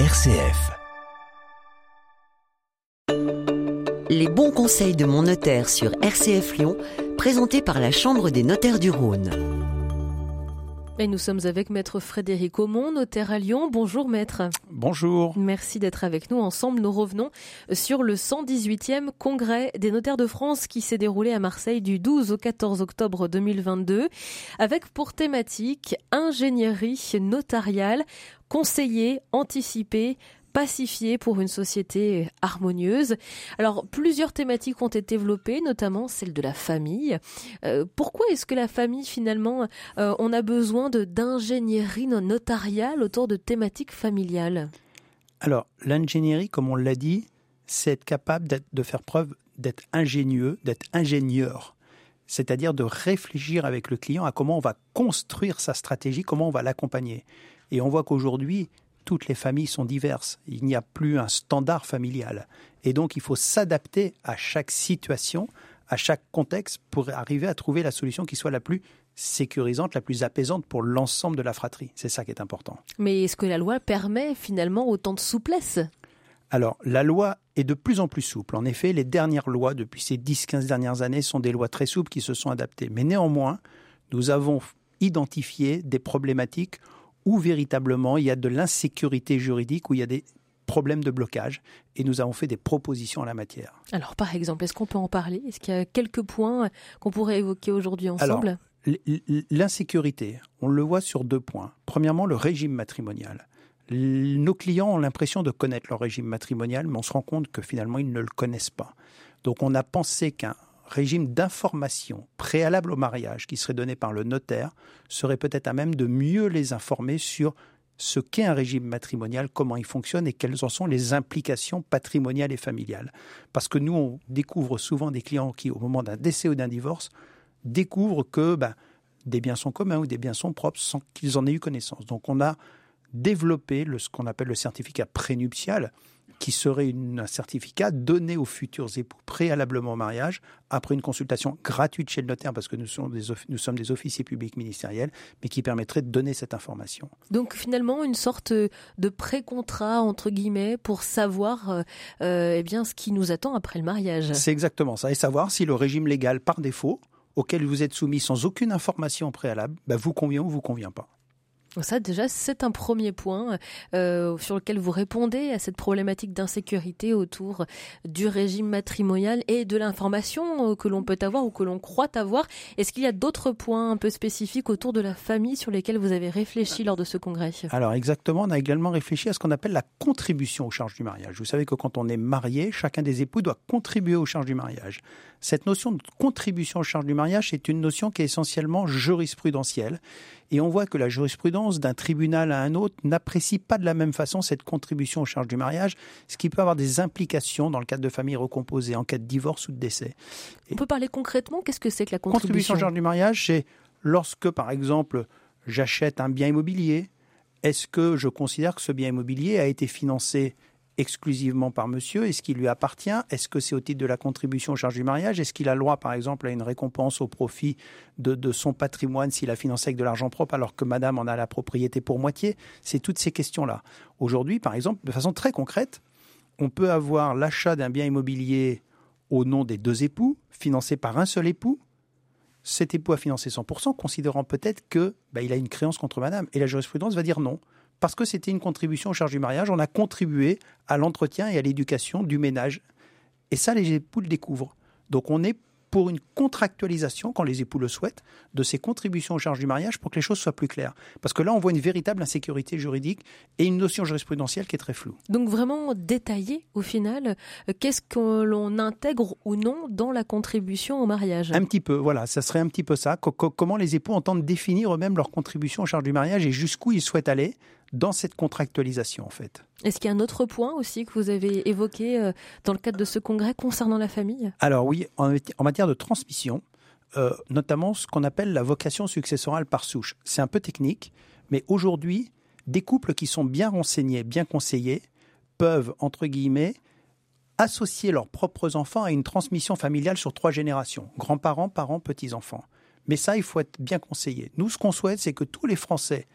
RCF. Les bons conseils de mon notaire sur RCF Lyon, présentés par la Chambre des notaires du Rhône. Et nous sommes avec Maître Frédéric Aumont, notaire à Lyon. Bonjour Maître. Bonjour. Merci d'être avec nous. Ensemble, nous revenons sur le 118e congrès des notaires de France qui s'est déroulé à Marseille du 12 au 14 octobre 2022 avec pour thématique ingénierie notariale, conseiller, anticiper, pacifié pour une société harmonieuse. Alors, plusieurs thématiques ont été développées, notamment celle de la famille. Euh, pourquoi est-ce que la famille, finalement, euh, on a besoin de d'ingénierie notariale autour de thématiques familiales? Alors, l'ingénierie, comme on l'a dit, c'est être capable de faire preuve d'être ingénieux, d'être ingénieur. C'est-à-dire de réfléchir avec le client à comment on va construire sa stratégie, comment on va l'accompagner. Et on voit qu'aujourd'hui, toutes les familles sont diverses. Il n'y a plus un standard familial. Et donc, il faut s'adapter à chaque situation, à chaque contexte pour arriver à trouver la solution qui soit la plus sécurisante, la plus apaisante pour l'ensemble de la fratrie. C'est ça qui est important. Mais est-ce que la loi permet finalement autant de souplesse? Alors, la loi est de plus en plus souple. En effet, les dernières lois, depuis ces 10-15 dernières années, sont des lois très souples qui se sont adaptées. Mais néanmoins, nous avons identifié des problématiques où véritablement il y a de l'insécurité juridique, où il y a des problèmes de blocage, et nous avons fait des propositions en la matière. Alors par exemple, est-ce qu'on peut en parler? Est-ce qu'il y a quelques points qu'on pourrait évoquer aujourd'hui ensemble? L'insécurité, on le voit sur deux points. Premièrement, le régime matrimonial. Nos clients ont l'impression de connaître leur régime matrimonial, mais on se rend compte que finalement, ils ne le connaissent pas. Donc on a pensé qu'un régime d'information préalable au mariage qui serait donné par le notaire serait peut-être à même de mieux les informer sur ce qu'est un régime matrimonial, comment il fonctionne et quelles en sont les implications patrimoniales et familiales. Parce que nous, on découvre souvent des clients qui, au moment d'un décès ou d'un divorce, découvrent que ben, des biens sont communs ou des biens sont propres sans qu'ils en aient eu connaissance. Donc on a développé ce qu'on appelle le certificat prénuptial, qui serait un certificat donné aux futurs époux préalablement au mariage, après une consultation gratuite chez le notaire, parce que nous sommes des, nous sommes des officiers publics ministériels, mais qui permettrait de donner cette information. Donc finalement, une sorte de pré-contrat, entre guillemets, pour savoir euh, euh, eh bien, ce qui nous attend après le mariage. C'est exactement ça, et savoir si le régime légal, par défaut, auquel vous êtes soumis sans aucune information préalable, bah, vous convient ou vous convient pas. Ça, déjà, c'est un premier point euh, sur lequel vous répondez à cette problématique d'insécurité autour du régime matrimonial et de l'information euh, que l'on peut avoir ou que l'on croit avoir. Est-ce qu'il y a d'autres points un peu spécifiques autour de la famille sur lesquels vous avez réfléchi lors de ce congrès? Alors, exactement, on a également réfléchi à ce qu'on appelle la contribution aux charges du mariage. Vous savez que quand on est marié, chacun des époux doit contribuer aux charges du mariage. Cette notion de contribution aux charges du mariage est une notion qui est essentiellement jurisprudentielle. Et on voit que la jurisprudence d'un tribunal à un autre n'apprécie pas de la même façon cette contribution aux charges du mariage, ce qui peut avoir des implications dans le cadre de familles recomposées, en cas de divorce ou de décès. on peut parler concrètement, qu'est-ce que c'est que la contribution Contribution? aux charges du mariage, c'est lorsque, par exemple, j'achète un bien immobilier, est-ce que je considère que ce bien immobilier a été financé exclusivement par monsieur Est-ce qu'il lui appartient Est-ce que c'est au titre de la contribution aux charges du mariage? Est-ce qu'il a droit, par exemple, à une récompense au profit de, son patrimoine s'il a financé avec de l'argent propre alors que madame en a la propriété pour moitié? C'est toutes ces questions-là. Aujourd'hui, par exemple, de façon très concrète, on peut avoir l'achat d'un bien immobilier au nom des deux époux, financé par un seul époux. Cet époux a financé 100%, considérant peut-être que bah, il a une créance contre madame. Et la jurisprudence va dire non parce que c'était une contribution aux charges du mariage, on a contribué à l'entretien et à l'éducation du ménage. Et ça, les époux le découvrent. Donc on est pour une contractualisation, quand les époux le souhaitent, de ces contributions aux charges du mariage pour que les choses soient plus claires. Parce que là, on voit une véritable insécurité juridique et une notion jurisprudentielle qui est très floue. Donc vraiment détailler au final, euh, qu'est-ce que l'on intègre ou non dans la contribution au mariage? Un petit peu, voilà, ça serait un petit peu ça. comment les époux entendent définir eux-mêmes leur contribution aux charges du mariage et jusqu'où ils souhaitent aller dans cette contractualisation en fait. Est-ce qu'il y a un autre point aussi que vous avez évoqué euh, dans le cadre de ce congrès concernant la famille? Alors oui, en, matière de transmission, euh, notamment ce qu'on appelle la vocation successorale par souche. C'est un peu technique, mais aujourd'hui, des couples qui sont bien renseignés, bien conseillés, peuvent, entre guillemets, associer leurs propres enfants à une transmission familiale sur trois générations, grands-parents, parents, petits-enfants. Mais ça, il faut être bien conseillé. Nous, ce qu'on souhaite, c'est que tous les Français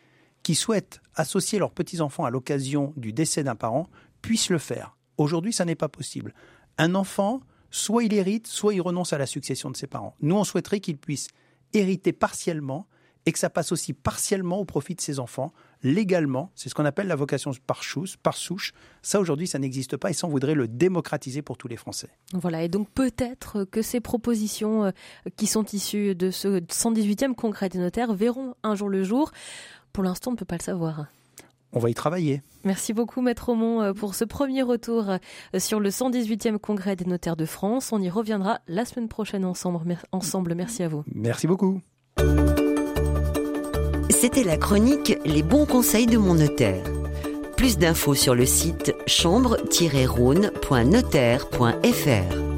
qui souhaitent associer leurs petits-enfants à l'occasion du décès d'un parent puissent le faire. Aujourd'hui, ça n'est pas possible. Un enfant, soit il hérite, soit il renonce à la succession de ses parents. Nous, on souhaiterait qu'il puisse hériter partiellement et que ça passe aussi partiellement au profit de ses enfants, légalement. C'est ce qu'on appelle la vocation par, par souche. Ça, aujourd'hui, ça n'existe pas et ça, on voudrait le démocratiser pour tous les Français. Voilà, et donc peut-être que ces propositions euh, qui sont issues de ce 118e congrès des notaires verront un jour le jour. Pour l'instant, on ne peut pas le savoir. On va y travailler. Merci beaucoup, Maître Aumont, euh, pour ce premier retour euh, sur le 118e congrès des notaires de France. On y reviendra la semaine prochaine ensemble. ensemble. Merci à vous. Merci beaucoup. C'était la chronique Les bons conseils de mon notaire. Plus d'infos sur le site chambre-rhône.notaire.fr.